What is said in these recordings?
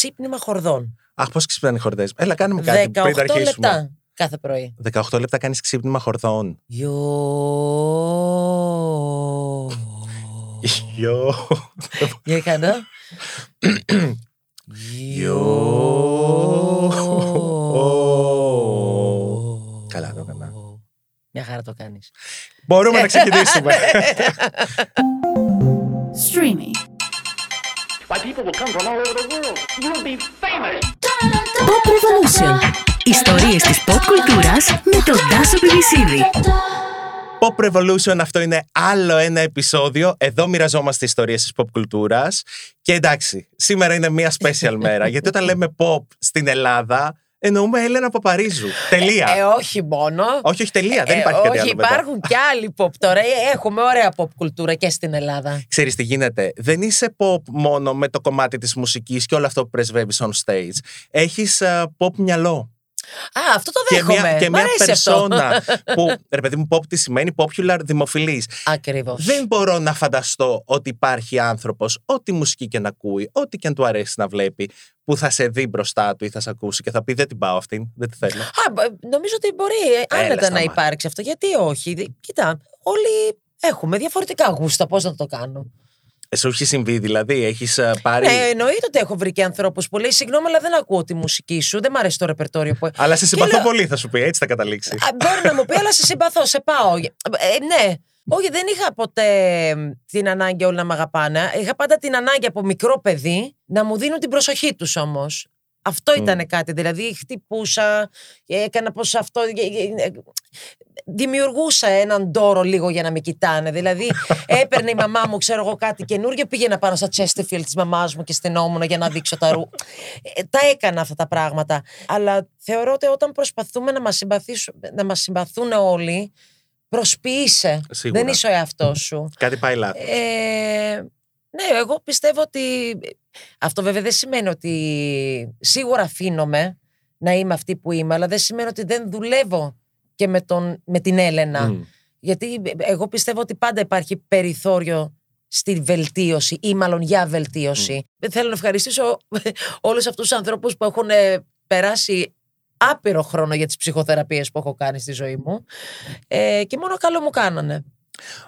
ξύπνημα χορδών. Αχ, πώς ξυπνάνε οι χορδές. Έλα, κάνουμε κάτι 18 πριν αρχίσουμε. λεπτά κάθε πρωί. 18 λεπτά κάνεις ξύπνημα χορδών. Γιω. Γιο. Για κάνω. Καλά το έκανα. Μια χαρά το κάνεις. Μπορούμε να ξεκινήσουμε. Streamy. Why, people will come from all over the world. You will be famous. Pop Revolution. Ιστορίες της pop κουλτούρας με τον Τάσο Πιβισίδη. Pop Revolution, αυτό είναι άλλο ένα επεισόδιο. Εδώ μοιραζόμαστε ιστορίες της pop κουλτούρας. Και εντάξει, σήμερα είναι μια special μέρα. γιατί όταν λέμε pop στην Ελλάδα, εννοούμε Έλενα Παπαρίζου. Τελεία. Ε, όχι μόνο. όχι, όχι, τελεία. Δεν Ε, υπάρχει κάτι όχι, άλλο. μετά. υπάρχουν κι άλλοι pop τώρα. Ε, Έχουμε ωραία pop κουλτούρα και στην Ελλάδα. Ξέρεις τι γίνεται. Δεν είσαι pop μόνο με το κομμάτι της μουσικής και όλο αυτό που πρεσβεύεις on stage. Έχεις α, pop μυαλό. Α, αυτό το Και δέχομαι. μια, και Μ' μια αρέσει αυτό. περσόνα που, ρε παιδί μου, pop τι σημαίνει popular, δημοφιλής. Ακριβώς. Δεν μπορώ να φανταστώ ότι υπάρχει άνθρωπος, ό,τι μουσική και να ακούει, ό,τι και αν του αρέσει να βλέπει, που θα σε δει μπροστά του ή θα σε ακούσει και θα πει δεν την πάω αυτήν, δεν τη θέλω. Α, μπ- νομίζω ότι μπορεί ε, Έλα, άνετα να σταμάτα. υπάρξει αυτό. Γιατί όχι. Δη- Κοίτα, όλοι έχουμε διαφορετικά γούστα. Πώς να το κάνω. Ε, Σου έχει συμβεί δηλαδή, έχεις α, πάρει... Ναι, εννοείται ότι έχω βρει και ανθρώπους που λέει Συγγνώμη, αλλά δεν ακούω τη μουσική σου. Δεν μ' αρέσει το ρεπερτόριο που. Αλλά σε Και συμπαθώ λέω- πολύ θα σου πει, έτσι θα καταλήξει. Α, Μπορεί να μου πει, αλλά σε συμπαθώ, σε πάω. Ε, ναι. Όχι, δεν είχα ποτέ την ανάγκη όλοι να με αγαπάνε. Είχα πάντα την ανάγκη από μικρό παιδί να μου δίνουν την προσοχή τους όμως. Αυτό ήταν κάτι. Δηλαδή, χτυπούσα, έκανα πως αυτό. ε, ε, ε, Δημιουργούσα έναν τόρο λίγο για να με κοιτάνε. Δηλαδή, έπαιρνε η μαμά μου, ξέρω εγώ, κάτι καινούργιο, πήγαινα πάνω στα Chesterfield της μαμάς μου και στενόμουν για να δείξω τα ρου. Ε, τα έκανα αυτά τα πράγματα. Αλλά θεωρώ ότι όταν προσπαθούμε να μας να μας συμπαθούν όλοι, προσποιείσαι. Σίγουρα. Δεν είσαι ο εαυτός σου. Κάτι πάει λάθος. Ε, ναι, εγώ πιστεύω ότι. Αυτό βέβαια δεν σημαίνει ότι σίγουρα αφήνομαι να είμαι αυτή που είμαι, αλλά δεν σημαίνει ότι δεν δουλεύω και με, τον, με την Έλενα. Μμ. Γιατί εγώ πιστεύω ότι πάντα υπάρχει περιθώριο στη βελτίωση ή μάλλον για βελτίωση. Θέλω να ευχαριστήσω όλους αυτούς τους ανθρώπους που έχουν ε, περάσει άπειρο χρόνο για τις ψυχοθεραπείες που έχω κάνει στη ζωή μου ε, και μόνο καλό μου κάνανε.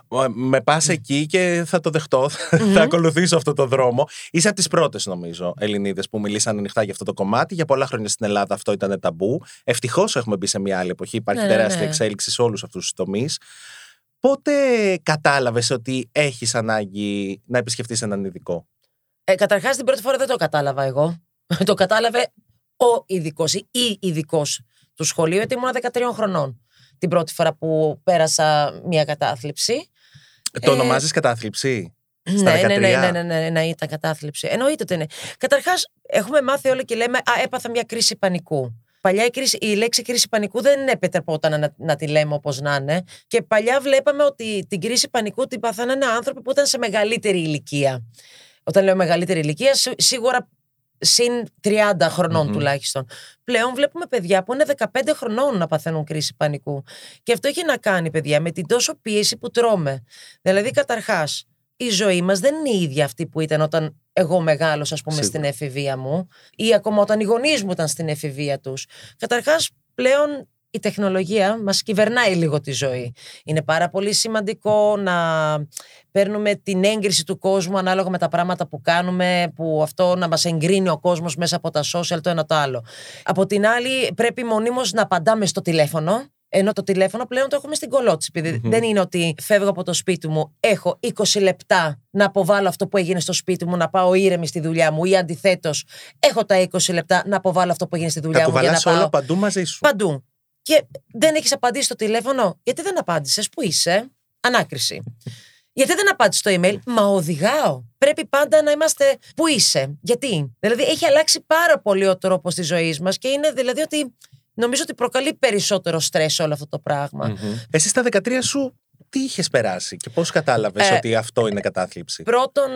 Ε, Με πας εκεί και θα το δεχτώ. θα ακολουθήσω αυτό το δρόμο. Είσαι από τις πρώτες, νομίζω, Ελληνίδες που μιλήσαν ανοιχτά για αυτό το κομμάτι. Για πολλά χρόνια στην Ελλάδα αυτό ήταν ταμπού. Ευτυχώς έχουμε μπει σε μια άλλη εποχή. Υπάρχει Ναι, ναι, τεράστια ναι. εξέλιξη σε όλους αυτούς τους τομείς. Πότε κατάλαβες ότι έχεις ανάγκη να επισκεφτείς έναν ειδικό; Ε, Καταρχάς, την πρώτη φορά δεν το κατάλαβα εγώ. το κατάλαβε ο ειδικός ή η ειδικός του σχολείου, γιατί ήμουν 13 χρονών. Την πρώτη φορά που πέρασα μια κατάθλιψη. Το Ε, ονομάζεις κατάθλιψη; Στα Ναι, ναι, ναι, 13. ναι, ναι, ναι, ναι, ήταν κατάθλιψη. Εννοείται ότι είναι. Καταρχάς, έχουμε μάθει όλοι και λέμε Α, έπαθα μια κρίση πανικού. Παλιά η, κρίση, η λέξη κρίση πανικού δεν επιτρεπόταν να, να τη λέμε όπως να είναι. Και παλιά βλέπαμε ότι την κρίση πανικού την παθαίνανε άνθρωποι που ήταν σε μεγαλύτερη ηλικία. Όταν λέω μεγαλύτερη ηλικία, σί- σίγουρα συν 30 χρονων Μμμ. τουλάχιστον. Πλέον βλέπουμε παιδιά που είναι 15 χρονών να παθαίνουν κρίση πανικού. Και αυτό έχει να κάνει, παιδιά, με την τόσο πίεση που τρώμε. Δηλαδή, καταρχάς, η ζωή μας δεν είναι η ίδια αυτή που ήταν όταν εγώ μεγάλωσα, ας πούμε, Σίγουρα. στην εφηβεία μου, ή ακόμα όταν οι γονείς μου ήταν στην εφηβεία τους. Καταρχάς, πλέον η τεχνολογία μας κυβερνάει λίγο τη ζωή. Είναι πάρα πολύ σημαντικό να παίρνουμε την έγκριση του κόσμου ανάλογα με τα πράγματα που κάνουμε, που αυτό να μας εγκρίνει ο κόσμος μέσα από τα social το ένα το άλλο. Από την άλλη πρέπει μονίμως να απαντάμε στο τηλέφωνο, ενώ το τηλέφωνο πλέον το έχουμε στην κολότση. επειδή Δεν είναι ότι φεύγω από το σπίτι μου, έχω 20 λεπτά να αποβάλω αυτό που έγινε στο σπίτι μου, να πάω ήρεμη στη δουλειά μου, ή αντιθέτως, έχω τα 20 λεπτά να αποβάλω αυτό που έγινε στη δουλειά Τα μου για να κουβαλά πάω. όλα παντού μαζί σου; Παντού. Και δεν έχεις απαντήσει στο τηλέφωνο. Γιατί δεν απάντησες, Πού είσαι, Ανάκριση. Γιατί δεν απάντησες στο email, Μα οδηγάω. Πρέπει πάντα να είμαστε. Πού είσαι, Γιατί; Δηλαδή έχει αλλάξει πάρα πολύ ο τρόπος της ζωής μας και είναι δηλαδή ότι νομίζω ότι προκαλεί περισσότερο στρες όλο αυτό το πράγμα. Μμμ. Εσύ στα 13 σου τι είχες περάσει και πώς κατάλαβες Ε, ότι αυτό είναι κατάθλιψη; Πρώτον,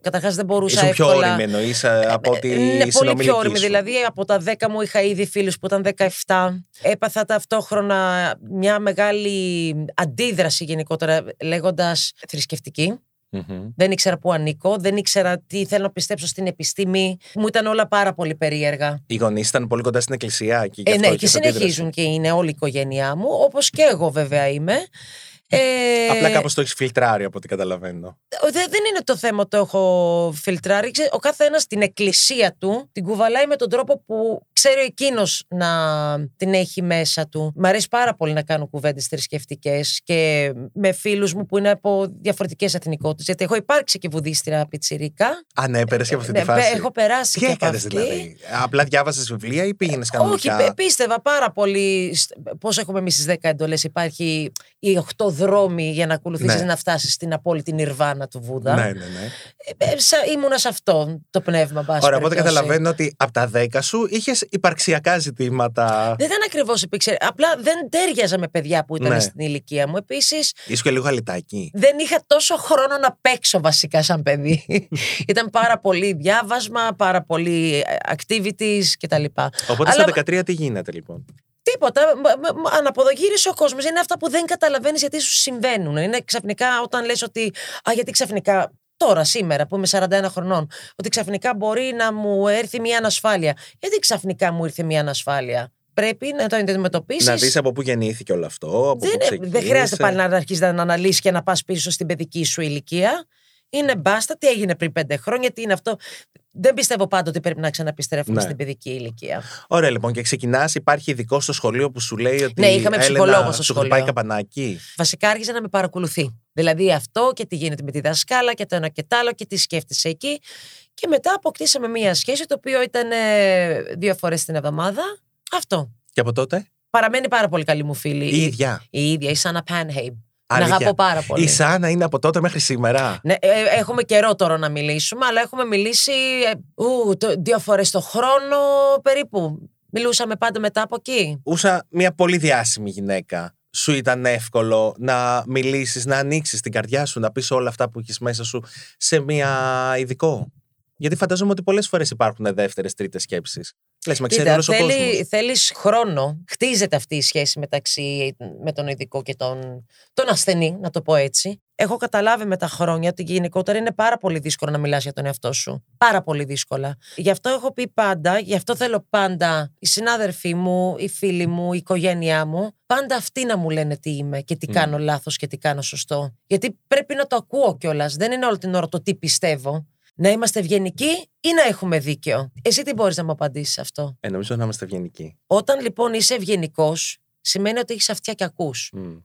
καταρχάς δεν μπορούσα Ήσουν πιο εύκολα. όρημη εννοείς από ότι Ε, η Είναι πολύ πιο συνομιλική όρημη. σου; Δηλαδή, από τα 10 μου είχα ήδη φίλους που ήταν 17. Έπαθα ταυτόχρονα μια μεγάλη αντίδραση γενικότερα, λέγοντας θρησκευτική. Μμμ. Δεν ήξερα πού ανήκω, δεν ήξερα τι θέλω να πιστέψω στην επιστήμη. Μου ήταν όλα πάρα πολύ περίεργα. Οι γονείς ήταν πολύ κοντά στην εκκλησία και γι' Ε, αυτό ναι, και και σε αντίδραση. συνεχίζουν και είναι όλη η οικογένειά μου, όπως και εγώ βέβαια είμαι. Ε, Απλά κάπως το έχεις φιλτράρει από ό,τι καταλαβαίνω. δεν, δεν είναι το θέμα το έχω φιλτράρει. Ξέ- Ο καθένας την εκκλησία του την κουβαλάει με τον τρόπο που ξέρει εκείνος να την έχει μέσα του. Μ' αρέσει πάρα πολύ να κάνω κουβέντες θρησκευτικές και με φίλους μου που είναι από διαφορετικές εθνικότητες. Γιατί έχω υπάρξει και βουδίστρια πιτσιρίκα. Ανέπερε και από αυτή Ναι, τη φάση. έχω περάσει Τι και από έκανες αυτή. δηλαδή; Απλά διάβαζε βιβλία ή πήγαινες Όχι, κανονικά. πε- πίστευα πάρα πολύ. Πώς έχουμε εμείς τις 10 εντολές. Υπάρχει οι 8 δρόμοι για να ακολουθήσεις Ναι. να φτάσεις στην απόλυτη νιρβάνα του Βούδα. Ναι, ναι, ναι. Ε, ε, σα- ήμουνα σε αυτό το πνεύμα, πάση Ωραία, οπότε περιπτώσει. καταλαβαίνω ότι από τα 10 σου είχες υπαρξιακά ζητήματα. Δεν ήταν ακριβώς υπήρξε. Απλά δεν τέριαζα με παιδιά που ήταν Ναι. στην ηλικία μου. Επίσης, Ήσου και λίγο αλυτάκι. δεν είχα τόσο χρόνο να παίξω βασικά σαν παιδί. ήταν πάρα πολύ διάβασμα, πάρα πολύ ε, activities κτλ. Οπότε Αλλά- στα 13 τι γίνεται λοιπόν; Τίποτα. μ- μ- μ- Αναποδογύρισε ο κόσμος. Είναι αυτά που δεν καταλαβαίνεις γιατί σου συμβαίνουν. Είναι ξαφνικά όταν λες ότι. Α, γιατί ξαφνικά. Τώρα, σήμερα που είμαι 41 χρονών, ότι ξαφνικά μπορεί να μου έρθει μια ανασφάλεια. Γιατί ξαφνικά μου ήρθε μια ανασφάλεια; Πρέπει να το αντιμετωπίσεις. Να δεις από πού γεννήθηκε όλο αυτό. Από πού Δεν, είναι- δεν ξεκίνησε. χρειάζεται πάλι να αρχίσεις να αναλύσεις και να πας πίσω στην παιδική σου ηλικία. Είναι μπάστα τι έγινε πριν πέντε χρόνια, τι είναι αυτό. Δεν πιστεύω πάντοτε ότι πρέπει να ξαναπιστρέφουμε Ναι. στην παιδική ηλικία. Ωραία, λοιπόν, και ξεκινάς. Υπάρχει ειδικό στο σχολείο που σου λέει ότι. Ναι, είχαμε Έλενα, ψυχολόγο στο σου σχολείο. χτυπάει καπανάκι; Βασικά άρχισε να με παρακολουθεί. Δηλαδή αυτό και τι γίνεται με τη δασκάλα και το ένα και το άλλο και τι σκέφτεσαι εκεί. Και μετά αποκτήσαμε μία σχέση το οποίο ήταν ε, δύο φορές την εβδομάδα. Αυτό. Και από τότε; Παραμένει πάρα πολύ καλή μου φίλη. Η ίδια. Η ίδια, η Σάνα Πάνχεϊμ. Την Αλήθεια. αγαπώ πάρα πολύ. Η Σάνα είναι από τότε μέχρι σήμερα. Ναι, ε, έχουμε καιρό τώρα να μιλήσουμε, αλλά έχουμε μιλήσει ε, ου, το, δύο φορές το χρόνο περίπου. Μιλούσαμε πάντα μετά από εκεί. Ούσα μια πολύ διάσημη γυναίκα. Σου ήταν εύκολο να μιλήσεις, να ανοίξεις την καρδιά σου, να πεις όλα αυτά που έχεις μέσα σου σε μια ειδικό; Γιατί φαντάζομαι ότι πολλές φορές υπάρχουν δεύτερες, τρίτες σκέψεις. Λες, με ξέρει Κοίτα, όλος ο κόσμος. θέλει, θέλεις χρόνο. Χτίζεται αυτή η σχέση μεταξύ με τον ειδικό και τον, τον ασθενή, να το πω έτσι. Έχω καταλάβει με τα χρόνια ότι γενικότερα είναι πάρα πολύ δύσκολο να μιλάς για τον εαυτό σου. Πάρα πολύ δύσκολα. Γι' αυτό έχω πει πάντα, γι' αυτό θέλω πάντα οι συνάδελφοί μου, οι φίλοι μου, η οικογένειά μου, πάντα αυτοί να μου λένε τι είμαι και τι Μμ. κάνω λάθος και τι κάνω σωστό. Γιατί πρέπει να το ακούω κιόλας. Δεν είναι όλη την ώρα το τι πιστεύω. Να είμαστε ευγενικοί ή να έχουμε δίκαιο. Εσύ τι μπορείς να μου απαντήσεις αυτό; Ε, νομίζω να είμαστε ευγενικοί. Όταν λοιπόν είσαι ευγενικός, σημαίνει ότι έχεις αυτιά και ακούς. Μμ.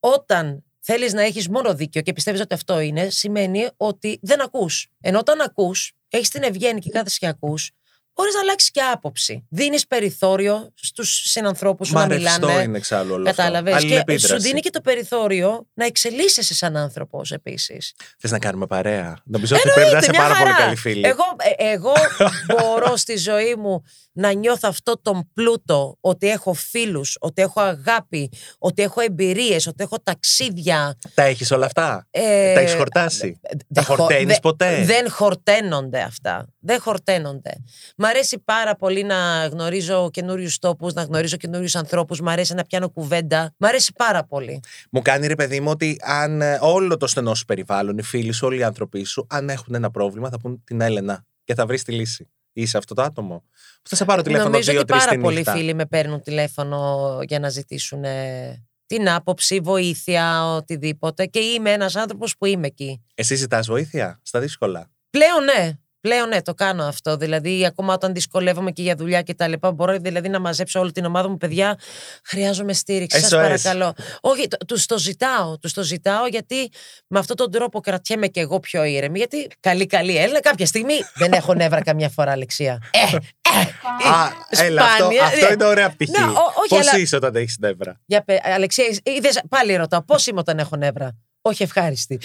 Όταν θέλεις να έχεις μόνο δίκαιο και πιστεύεις ότι αυτό είναι, σημαίνει ότι δεν ακούς. Ενώ όταν ακούς, έχεις την ευγένεια και κάθεσαι και ακούς, μπορείς να αλλάξεις και άποψη. Δίνεις περιθώριο στους συνανθρώπους σου Μα να ρευστό μιλάνε. είναι εξάλλου όλο Κατάλαβες; αυτό. Και σου Αλληλεπίδραση. δίνει και το περιθώριο να εξελίσσεσαι σαν άνθρωπος επίσης. Θες να κάνουμε παρέα; Νομίζω ότι πρέπει να είσαι μια πάρα πολύ χαρά. καλή φίλη. Εγώ, ε, εγώ μπορώ στη ζωή μου να νιώθω αυτό τον πλούτο ότι έχω φίλους, ότι έχω αγάπη, ότι έχω εμπειρίες, ότι έχω ταξίδια. Τα έχεις όλα αυτά; Ε, Τα έχεις χορτάσει; Τα δεν χω- χορταίνεις δεν- ποτέ; Δεν χορταίνονται αυτά. Δεν χορταίνονται. Μ' αρέσει πάρα πολύ να γνωρίζω καινούριους τόπους, να γνωρίζω καινούριους ανθρώπους. Μ' αρέσει να πιάνω κουβέντα. Μ' αρέσει πάρα πολύ. Μου κάνει ρε παιδί μου ότι αν ε, όλο το στενό σου περιβάλλον, οι φίλοι σου, όλοι οι άνθρωποι σου, αν έχουν ένα πρόβλημα, θα πούν την Έλενα και θα βρεις τη λύση. Είσαι αυτό το άτομο. Που θα σε πάρω τηλέφωνο Νομίζω ότι δύο-τρει πάρα τη πολλοί νύχτα. φίλοι με παίρνουν τηλέφωνο για να ζητήσουν ε, την άποψη, βοήθεια, οτιδήποτε. Και είμαι ένας άνθρωπος που είμαι εκεί. Εσύ ζητάς βοήθεια στα δύσκολα; Πλέον ναι. Πλέον ναι, το κάνω αυτό. Δηλαδή, ακόμα όταν δυσκολεύομαι και για δουλειά και τα λοιπά, μπορώ δηλαδή να μαζέψω όλη την ομάδα μου, παιδιά. Χρειάζομαι στήριξη. Σας SOS. παρακαλώ. Όχι, τους το ζητάω. Τους το ζητάω γιατί με αυτόν τον τρόπο κρατιέμαι και εγώ πιο ήρεμη. Γιατί καλή, καλή Έλληνα, κάποια στιγμή δεν έχω νεύρα καμιά φορά, Αλεξία. Ε, ε, Α, έλα, αυτό, σπάνια, αυτό ε. είναι ωραία πτυχή. Ναι, ο- όχι, Πώς αλλά- είσαι όταν έχεις νεύρα; Για πε, Αλεξία, είδες, πάλι ρωτάω, πώς είμαι όταν έχω νεύρα; Όχι ευχάριστη.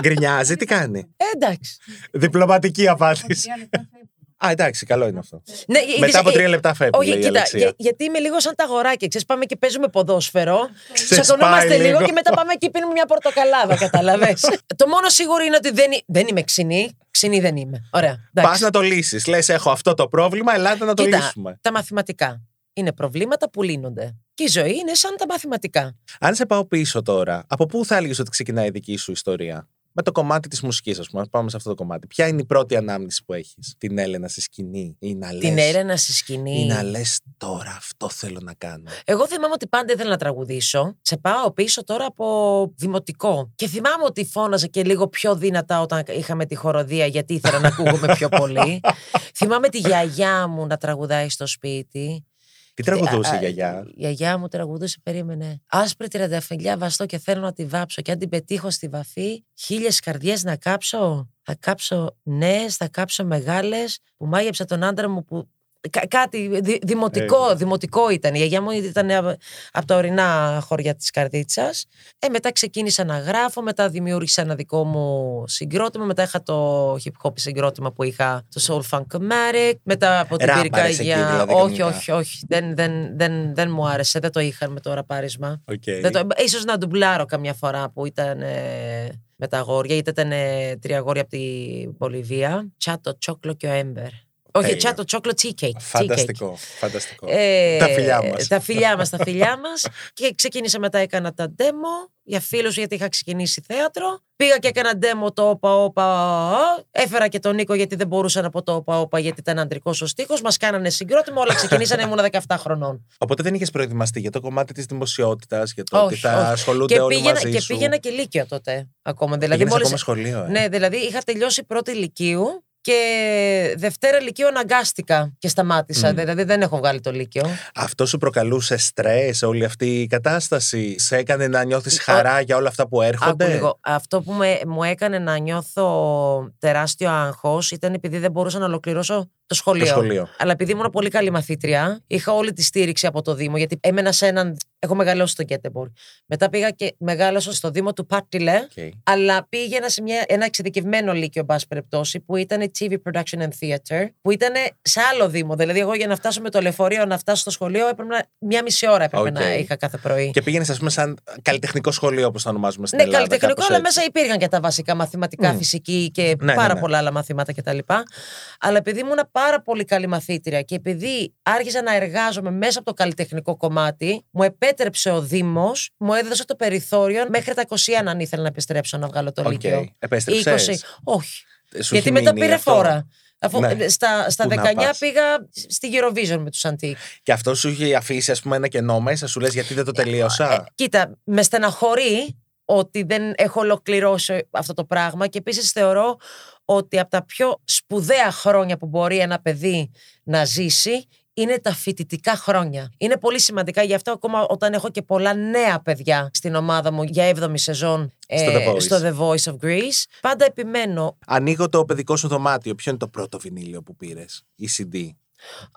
Γκρινιάζει, τι κάνει; Ε, εντάξει. Διπλωματική απάντηση. Α, εντάξει, καλό είναι αυτό. Ναι, είδες, Μετά από ε, τρία λεπτά φεύγει. Όχι, λέει η κοίτα, Αλεξία. για- γιατί είμαι λίγο σαν τα αγοράκια. Ξέρεις, πάμε και παίζουμε ποδόσφαιρο. Ξεσπάει Τσακωνόμαστε λίγο. λίγο. και μετά πάμε και πίνουμε μια πορτοκαλάδα, καταλαβες. το μόνο σίγουρο είναι ότι δεν, εί- δεν είμαι ξινή. Ξινή δεν είμαι. Ωραία. Πας εντάξει. να το λύσεις. Λες, έχω αυτό το πρόβλημα, ελάτε να το Κοίτα, λύσουμε. τα μαθηματικά είναι προβλήματα που λύνονται. Και η ζωή είναι σαν τα μαθηματικά. Αν σε πάω πίσω τώρα, από πού θα έλεγες ότι ξεκινάει η δική σου ιστορία; Με το κομμάτι της μουσικής, ας πούμε. Ας Πάμε σε αυτό το κομμάτι. Ποια είναι η πρώτη ανάμνηση που έχεις, την Έλενα στη σκηνή, ή να λες, Την έρενα στη σκηνή. ή να λες τώρα αυτό θέλω να κάνω. Εγώ θυμάμαι ότι πάντα ήθελα να τραγουδήσω. Σε πάω πίσω τώρα από δημοτικό. Και θυμάμαι ότι φώναζα και λίγο πιο δυνατά όταν είχαμε τη χοροδία, γιατί ήθελα να ακούγομαι πιο πολύ. θυμάμαι τη γιαγιά μου να τραγουδάει στο σπίτι. Τι τραγουδούσε Α, η α, γιαγιά; Η γιαγιά μου τραγουδούσε, περίμενε. Άσπρη τριανταφυλιά βαστώ και θέλω να τη βάψω. Και αν την πετύχω στη βαφή, χίλιες καρδιές να κάψω. Θα κάψω νέες, θα κάψω μεγάλες. Που μάγεψα τον άντρα μου που. Κα- κάτι δη- δημοτικό, Ε. δημοτικό ήταν. Η γιαγιά μου ήταν από τα ορεινά χωριά της Καρδίτσας. Ε, μετά ξεκίνησα να γράφω, μετά δημιούργησα ένα δικό μου συγκρότημα, μετά είχα το hip hop συγκρότημα που είχα το Soul Funkomatic, μετά από την Ράπαρες πυρκαγιά. εκεί, δηλαδή, όχι, κανονικά. όχι, όχι. Δεν, δεν, δεν, δεν μου άρεσε, δεν το είχαν με το ραπάρισμα. Οκ. Δεν το, ίσως να ντουμπλάρω καμιά φορά που ήταν ε, με τα αγόρια, είτε ήταν ε, τρία αγόρια από τη Βολιβία. Τσάτο, τσόκλο και ο Έμπερ. Όχι, Τέλειο. τσάτο, τσόκλο, tea cake. Φανταστικό. φανταστικό. Ε, Τα φιλιά μας. Τα φιλιά μας, τα φιλιά μας. και ξεκίνησα μετά, έκανα τα demo για φίλους γιατί είχα ξεκινήσει θέατρο. Πήγα και έκανα demo το όπα όπα. Έφερα και τον Νίκο γιατί δεν μπορούσα να πω το όπα όπα γιατί ήταν αντρικός ο στίχος. Μας κάνανε συγκρότημα, όλα ξεκινήσανε, ήμουν 17 χρονών. Οπότε δεν είχες προετοιμαστεί για το κομμάτι της δημοσιότητας, για το ότι Όχι, θα όχι. ασχολούνται Και όλοι πήγαινα, μαζί και σου; πήγαινα και λύκειο τότε ακόμα. Δηλαδή, Πήγαινες μόλις- ακόμα σχολείο, ε; Ναι, δηλαδή είχα τελειώσει πρώτη λυκείου και Δευτέρα Λυκείου αναγκάστηκα και σταμάτησα. Μμ. Δηλαδή δεν έχω βγάλει το Λύκειο. Αυτό σου προκαλούσε στρες όλη αυτή η κατάσταση; Σε έκανε να νιώθεις χαρά για όλα αυτά που Άκου έρχονται; λίγο. Αυτό που με, μου έκανε να νιώθω τεράστιο άγχος ήταν επειδή δεν μπορούσα να ολοκληρώσω το σχολείο. Το σχολείο. Αλλά επειδή ήμουν πολύ καλή μαθήτρια, είχα όλη τη στήριξη από το Δήμο, γιατί έμενας σε έναν. Έχω μεγαλώσει στο Γκέτεμπορ. Μετά πήγα και μεγάλωσα στο Δήμο του Πάτιλε, Οκ. αλλά πήγαινα σε μια, ένα εξειδικευμένο λύκειο, εν πάση περιπτώσει, που ήταν η TV Production and Theatre, που ήταν σε άλλο Δήμο. Δηλαδή, εγώ για να φτάσω με το λεωφορείο να φτάσω στο σχολείο, έπρεπε να, μια μισή ώρα έπρεπε Οκ. να είχα κάθε πρωί. Και πήγαινες, ας πούμε, σαν καλλιτεχνικό σχολείο, όπως το ονομάζουμε στην Ναι, Ελλάδα. καλλιτεχνικό, κάπως αλλά έτσι. μέσα υπήρχαν και τα βασικά μαθηματικά, Μμ. φυσική και Ναι, ναι, πάρα ναι. πολλά άλλα μαθήματα κτλ. Αλλά επειδή ήμουν πάρα πολύ καλή μαθήτρια και επειδή άρχισα να εργάζομαι μέσα από το καλλιτεχνικό κομμάτι, μου επέτρεψε ο Δήμος, μου έδωσε το περιθώριο μέχρι τα 21 αν ήθελα να επιστρέψω να βγάλω το Οκ. Λύκειο. Επέστρεψες; 20. Όχι. Σου Γιατί έχει μετά μείνει πήρε αυτό; φόρα. Αφού Ναι. ε, στα, στα Πού να 19 πας; πήγα στη Eurovision με τους Antique. Και αυτό σου είχε αφήσει, ας πούμε, ένα κενό μέσα, σου λες γιατί δεν το τελείωσα; Ε, κοίτα, με στεναχωρεί ότι δεν έχω ολοκληρώσει αυτό το πράγμα και επίσης θεωρώ ότι από τα πιο σπουδαία χρόνια που μπορεί ένα παιδί να ζήσει είναι τα φοιτητικά χρόνια. Είναι πολύ σημαντικά γι' αυτό ακόμα όταν έχω και πολλά νέα παιδιά στην ομάδα μου για 7η σεζόν ε, Στο The Voice. στο The Voice of Greece. Πάντα επιμένω. Ανοίγω το παιδικό σου δωμάτιο. Ποιο είναι το πρώτο βινίλιο που πήρες, η CD.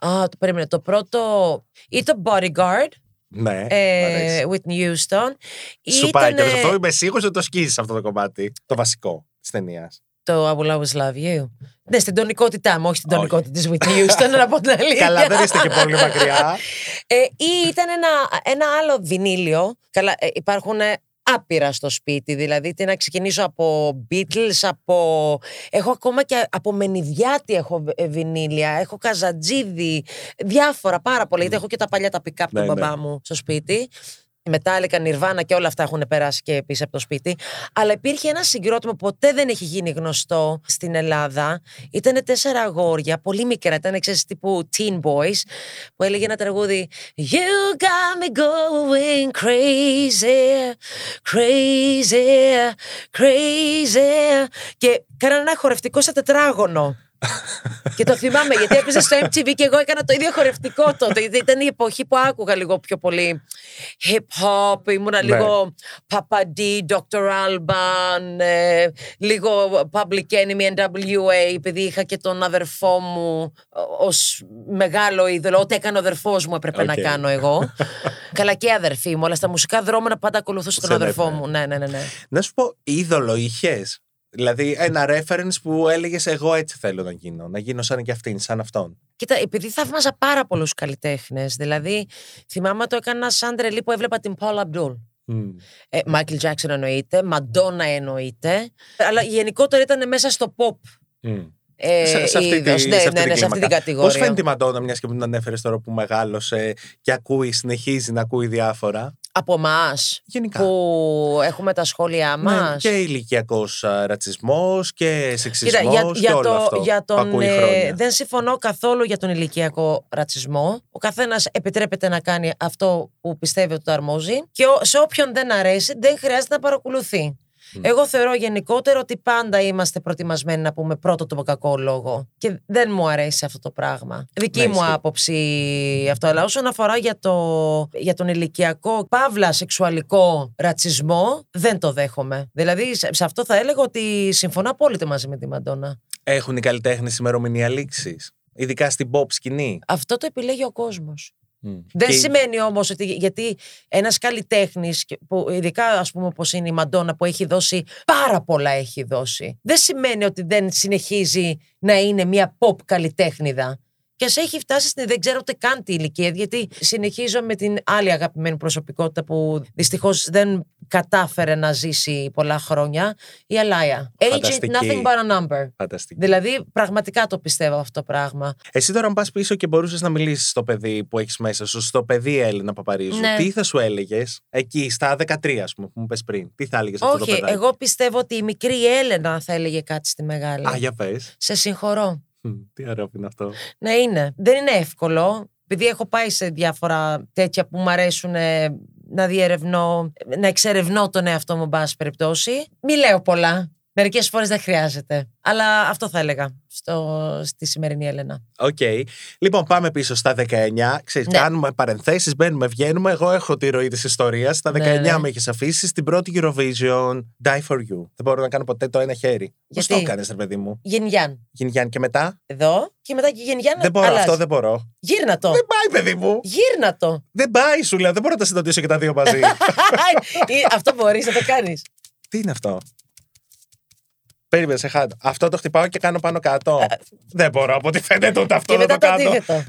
Α, το περίμενε. Το πρώτο ή το Bodyguard Ναι, μ' ε, αρέσει. Whitney Houston. Σου πάει και ήτανε- αυτό είμαι σίγουρος ότι το σκίζεις αυτό το κομμάτι. Το βασικό της ταινίας. Το I will always love you. Ναι, στην τονικότητά μου, όχι στην Όχι. τονικότητα της Whitney Houston, να πω την αλήθεια. Καλά, δεν είστε και πολύ μακριά. Ε, ή ήταν ένα, ένα άλλο βινίλιο. Καλά, ε, υπάρχουν ε, άπειρα στο σπίτι. Δηλαδή, τι να ξεκινήσω από Beatles, από. Έχω ακόμα και από Μενιδιάτη έχω β- ε, βινίλια. Έχω Καζατζίδι. Διάφορα πάρα πολλά. Γιατί έχω και τα παλιά τα pick-up Ναι, του ναι. μπαμπά μου στο σπίτι. Μετάλλικα, Νιρβάνα και όλα αυτά έχουν περάσει και πίσω από το σπίτι. Αλλά υπήρχε ένα συγκρότημα που ποτέ δεν έχει γίνει γνωστό στην Ελλάδα. Ήταν τέσσερα αγόρια, πολύ μικρά, ήταν ξέρεις, τύπου teen boys, που έλεγε ένα τραγούδι You got me going crazy, crazy, crazy. Και κάνανε ένα χορευτικό σε τετράγωνο. Και το θυμάμαι γιατί έπαιζε στο MTV και εγώ έκανα το ίδιο χορευτικό τότε. Γιατί ήταν η εποχή που άκουγα λίγο πιο πολύ hip hop, ήμουνα Ναι. λίγο Papa D, Dr. Alban, ε, λίγο Public Enemy, NWA, επειδή είχα και τον αδερφό μου ως μεγάλο είδωλο. Ό,τι έκανε ο αδερφός μου έπρεπε να Οκ. κάνω εγώ. Καλά και η αδερφή μου, αλλά στα μουσικά δρώμενα πάντα ακολουθούσα τον Σε αδερφό έπαιρνε. μου. Ναι, ναι, ναι. ναι. Να σου πω, είδωλο είχες; Δηλαδή, ένα reference που έλεγες Εγώ έτσι θέλω να γίνω. Να γίνω σαν και αυτήν, σαν αυτόν. Κοίτα, επειδή θαύμαζα πάρα πολλούς καλλιτέχνες, δηλαδή θυμάμαι το έκανα σαν τρελή που έβλεπα την Paula Abdul. Μμ. Ε, Michael Jackson εννοείται, Madonna εννοείται, αλλά γενικότερα ήταν μέσα στο pop. Μμ. Ε, σε, σε αυτή, είδος. τη, ναι, σε αυτή ναι, την ναι, σε αυτή την κλίμακα. κατηγορία. Πώς φαίνεται η Μαντόνα, μιας και μου την ανέφερες τώρα που μεγάλωσε και ακούει, συνεχίζει να ακούει διάφορα; Από εμάς Γενικά. που έχουμε τα σχόλιά μας. Ναι, και ηλικιακός ρατσισμός και σεξισμός Κοίτα, για, και για, όλο το, αυτό για που τον, ακούει ε, χρόνια. δεν συμφωνώ καθόλου για τον ηλικιακό ρατσισμό. Ο καθένας επιτρέπεται να κάνει αυτό που πιστεύει ότι το αρμόζει. Και ο- σε όποιον δεν αρέσει, δεν χρειάζεται να παρακολουθεί. Εγώ θεωρώ γενικότερα ότι πάντα είμαστε προετοιμασμένοι να πούμε πρώτο το κακό λόγο. Και δεν μου αρέσει αυτό το πράγμα. Δική Ναι, μου ισχύει. άποψη αυτό. Αλλά όσον αφορά για, το, για τον ηλικιακό, παύλα σεξουαλικό ρατσισμό, δεν το δέχομαι. Δηλαδή, σε, σε αυτό θα έλεγα ότι συμφωνώ απόλυτα μαζί με τη Μαντόνα. Έχουν οι καλλιτέχνες ημερομηνία λήξης. Ειδικά στην pop σκηνή. Αυτό το επιλέγει ο κόσμος. Μμ. Δεν Και- σημαίνει όμως ότι γιατί ένας καλλιτέχνης, που ειδικά ας πούμε όπως είναι η Μαντόνα που έχει δώσει πάρα πολλά έχει δώσει, δεν σημαίνει ότι δεν συνεχίζει να είναι μια pop καλλιτέχνηδα. Και α έχει φτάσει στην. Δεν ξέρω ούτε καν τη ηλικία, γιατί συνεχίζω με την άλλη αγαπημένη προσωπικότητα που δυστυχώς δεν κατάφερε να ζήσει πολλά χρόνια, η Αλάια. Age ain't Φανταστική. nothing but a number. Φανταστική. Δηλαδή, πραγματικά το πιστεύω αυτό το πράγμα. Εσύ τώρα, αν πας πίσω και μπορούσες να μιλήσεις στο παιδί που έχεις μέσα σου, στο παιδί Έλληνα Παπαρίζου, Ναι. τι θα σου έλεγες εκεί, στα 13, ας πούμε, που μου πες πριν. Τι θα έλεγες αυτό το Όχι, παιδάκι; εγώ πιστεύω ότι η μικρή Έλενα θα έλεγε κάτι στη μεγάλη. Α, για πες. Σε συγχωρώ. Τι ωραίο που είναι αυτό. Ναι, είναι. Δεν είναι εύκολο. Επειδή έχω πάει σε διάφορα τέτοια που μου αρέσουν ε, να διερευνώ, να εξερευνώ τον εαυτό μου, εν πάση περιπτώσει. Μη λέω πολλά. Μερικές φορές δεν χρειάζεται. Αλλά αυτό θα έλεγα στο, στη σημερινή Έλενα. Οκ. Λοιπόν, πάμε πίσω στα 19. Ξέρεις, Ναι. κάνουμε παρενθέσεις, μπαίνουμε, βγαίνουμε. Εγώ έχω τη ροή της ιστορίας. Στα 19 Ναι, ναι. με έχεις αφήσει στην πρώτη Eurovision Die for You. Δεν μπορώ να κάνω ποτέ το ένα χέρι. Πώς Γιατί; το έκανες, ρε παιδί μου; Γενιάν. Γενιάν και μετά; Εδώ και μετά και γενιάν. δεν μπορώ, αλλάζει. αυτό δεν μπορώ. Γύρνα το. Δεν πάει, παιδί μου. Γύρνα το. Δεν πάει, σου λέω. Δεν μπορώ να τα συντονίσω και τα δύο μαζί. Ή αυτό μπορείς να το κάνεις. Τι είναι αυτό; Περίμενε, σε χάνω. Αυτό το χτυπάω και κάνω πάνω κάτω. δεν μπορώ, από ό,τι φαίνεται ούτε αυτό Και δεν μετά το το κάνω. αντίθετο.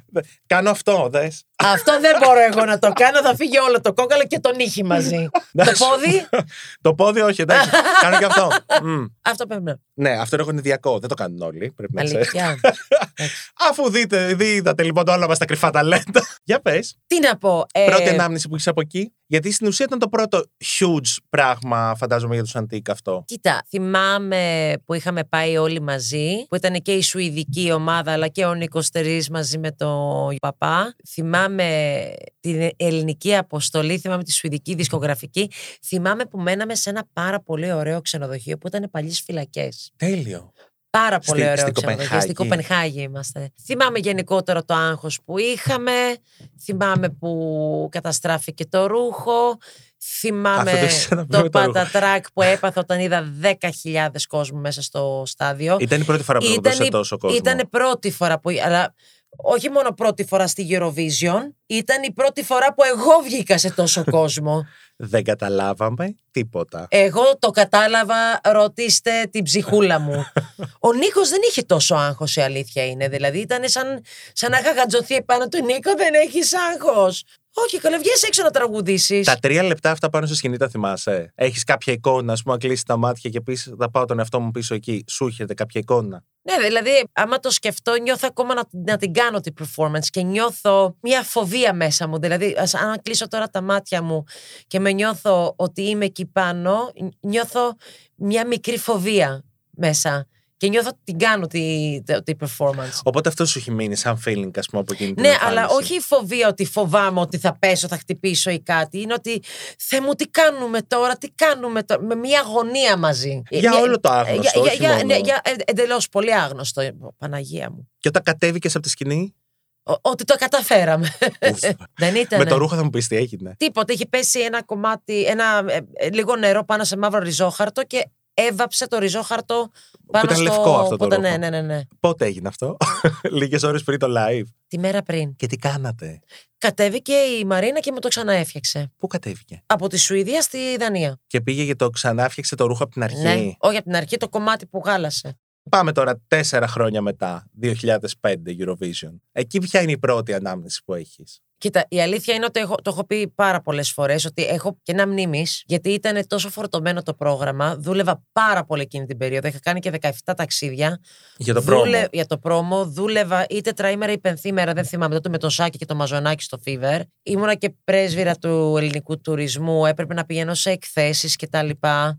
Κάνω αυτό, δες. Αυτό δεν μπορώ εγώ να το κάνω. Θα φύγει όλο το κόκαλο και τον ήχη μαζί. το πόδι, το πόδι, όχι, εντάξει. κάνω και αυτό. Μμ. αυτό πρέπει να. Ναι, αυτό είναι γονιδιακό. Δεν το κάνουν όλοι. Πρέπει να ξέρεις. Αλήθεια. Αφού δείτε, είδατε λοιπόν όλα μα τα κρυφά ταλέντα. Για πες. Τι να πω. ε, Πρώτη ανάμνηση που είσαι από εκεί. Γιατί στην ουσία ήταν το πρώτο huge πράγμα, φαντάζομαι, για τους Αντίκ αυτό. Κοίτα, θυμάμαι που είχαμε πάει όλοι μαζί, που ήταν και η Σουηδική ομάδα, αλλά και ο Νίκος Τερής μαζί με τον παπά. Θυμάμαι την ελληνική αποστολή, θυμάμαι τη Σουηδική δισκογραφική. Θυμάμαι που μέναμε σε ένα πάρα πολύ ωραίο ξενοδοχείο που ήταν παλιές φυλακές. Τέλειο. Πάρα πολύ Στη- ωραίο στην ξενοδοχείο. Κοπενχάγη. Στην Κοπενχάγη είμαστε. Θυμάμαι γενικότερα το άγχος που είχαμε. Θυμάμαι που καταστράφηκε το ρούχο. Θυμάμαι Αυτό το έχεις ξαναπεί με το το ρούχο. πατατράκ που έπαθα όταν είδα 10.000 κόσμο μέσα στο στάδιο. Ήταν η πρώτη φορά που Ήταν έδωσε η- τόσο κόσμο. Ήταν πρώτη φορά που. Αλλά όχι μόνο πρώτη φορά στη Eurovision, ήταν η πρώτη φορά που εγώ βγήκα σε τόσο κόσμο. Δεν καταλάβαμε τίποτα. Εγώ το κατάλαβα, ρωτήστε την ψυχούλα μου. Ο Νίκος δεν είχε τόσο άγχος, η αλήθεια είναι. Δηλαδή ήταν σαν, σαν να είχα γατζωθεί επάνω του Νίκο, δεν έχεις άγχος. Όχι, καλά, βγες έξω να τραγουδήσεις. Τα τρία λεπτά αυτά πάνω στη σκηνή τα θυμάσαι. Έχεις κάποια εικόνα, ας πούμε, να κλείσεις τα μάτια και πεις θα πάω τον εαυτό μου πίσω εκεί. Σου έρχεται κάποια εικόνα; Ναι, δηλαδή, άμα το σκεφτώ, νιώθω ακόμα να, να την κάνω την performance και νιώθω μια φοβία μέσα μου. Δηλαδή, ας, αν κλείσω τώρα τα μάτια μου και με νιώθω ότι είμαι εκεί πάνω, νιώθω μια μικρή φοβία μέσα. Και νιώθω ότι την κάνω τη, τη, τη performance. Οπότε αυτό σου έχει μείνει σαν feeling, ας πούμε, από εκείνη την Ναι, εμφάνιση. αλλά όχι η φοβία ότι φοβάμαι ότι θα πέσω, θα χτυπήσω ή κάτι. Είναι ότι Θεέ μου, τι κάνουμε τώρα, τι κάνουμε τώρα. Με μια αγωνία μαζί. Για Μια- όλο το άγνωστο, Για, όχι για, μόνο. ναι, για εντελώς πολύ άγνωστο, Παναγία μου. Και όταν κατέβηκες από τη σκηνή; Ο- ότι το καταφέραμε. ουφ, Δεν ήταν. με το ρούχο θα μου πεις τι έγινε. Τίποτα. Είχε πέσει ένα κομμάτι, ένα ε, ε, λίγο νερό πάνω σε μαύρο ριζόχαρτο και έβαψε το ριζόχαρτο πάνω ήταν στο. λευκό αυτό το που ήταν- ρούχο. ναι, ναι, ναι, ναι. Πότε έγινε αυτό, Λίγες ώρες πριν το live. Τη μέρα πριν. Και τι κάνατε, Κατέβηκε η Μαρίνα και μου το ξαναέφτιαξε. Πού κατέβηκε; Από τη Σουηδία στη Δανία. Και πήγε και το ξανά φτιάξε το ρούχο από την αρχή; Ναι. Όχι από την αρχή, το κομμάτι που γάλασε. Πάμε τώρα τέσσερα χρόνια μετά, 2005 Eurovision. Εκεί ποια είναι η πρώτη ανάμνηση που έχεις; Κοίτα, η αλήθεια είναι ότι έχω, το έχω πει πάρα πολλές φορές ότι έχω κενά μνήμης, γιατί ήταν τόσο φορτωμένο το πρόγραμμα. Δούλευα πάρα πολύ εκείνη την περίοδο. Είχα κάνει και 17 ταξίδια. Για το Δούλε- πρόμο. Για το πρόμο. Δούλευα είτε τραήμερα ή πενθήμερα, δεν θυμάμαι. Τότε με τον Σάκη και τον Μαζονάκη στο Fever. Ήμουνα και πρέσβυρα του ελληνικού τουρισμού. Έπρεπε να πηγαίνω σε εκθέσεις κτλ.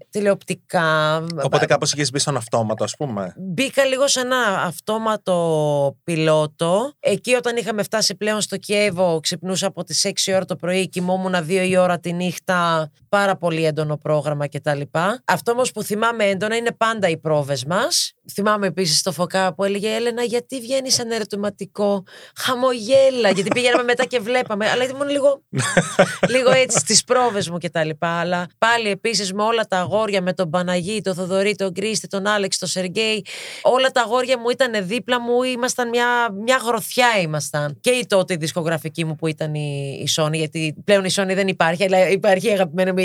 Τηλεοπτικά. Οπότε κάπως είχες μπει στον αυτόματο, ας πούμε. Μπήκα λίγο σε ένα αυτόματο πιλότο. Εκεί όταν είχαμε φτάσει πλέον στο Κιέβο, ξυπνούσα από τις 6 ώρα το πρωί, κοιμόμουν 2 η ώρα τη νύχτα, πάρα πολύ έντονο πρόγραμμα κτλ. Αυτό όμως που θυμάμαι έντονα είναι πάντα οι πρόβες μας. Θυμάμαι επίσης το φωκά που έλεγε Έλενα γιατί βγαίνεις ένα ερωτηματικό χαμογέλα γιατί πήγαμε μετά και βλέπαμε αλλά ήμουν λίγο, λίγο έτσι στις πρόβες μου κτλ. Αλλά πάλι επίσης με όλα τα αγόρια με τον Παναγί, τον Θοδωρή, τον Κρίστη, τον Άλεξ, τον Σεργέη όλα τα αγόρια μου ήταν δίπλα μου ήμασταν μια, μια γροθιά ήμασταν. Και η τότε η δισκογραφική μου που ήταν η, η Sony γιατί πλέον η Sony δεν υπάρχει αλλά υπάρχει η αγαπημένη μου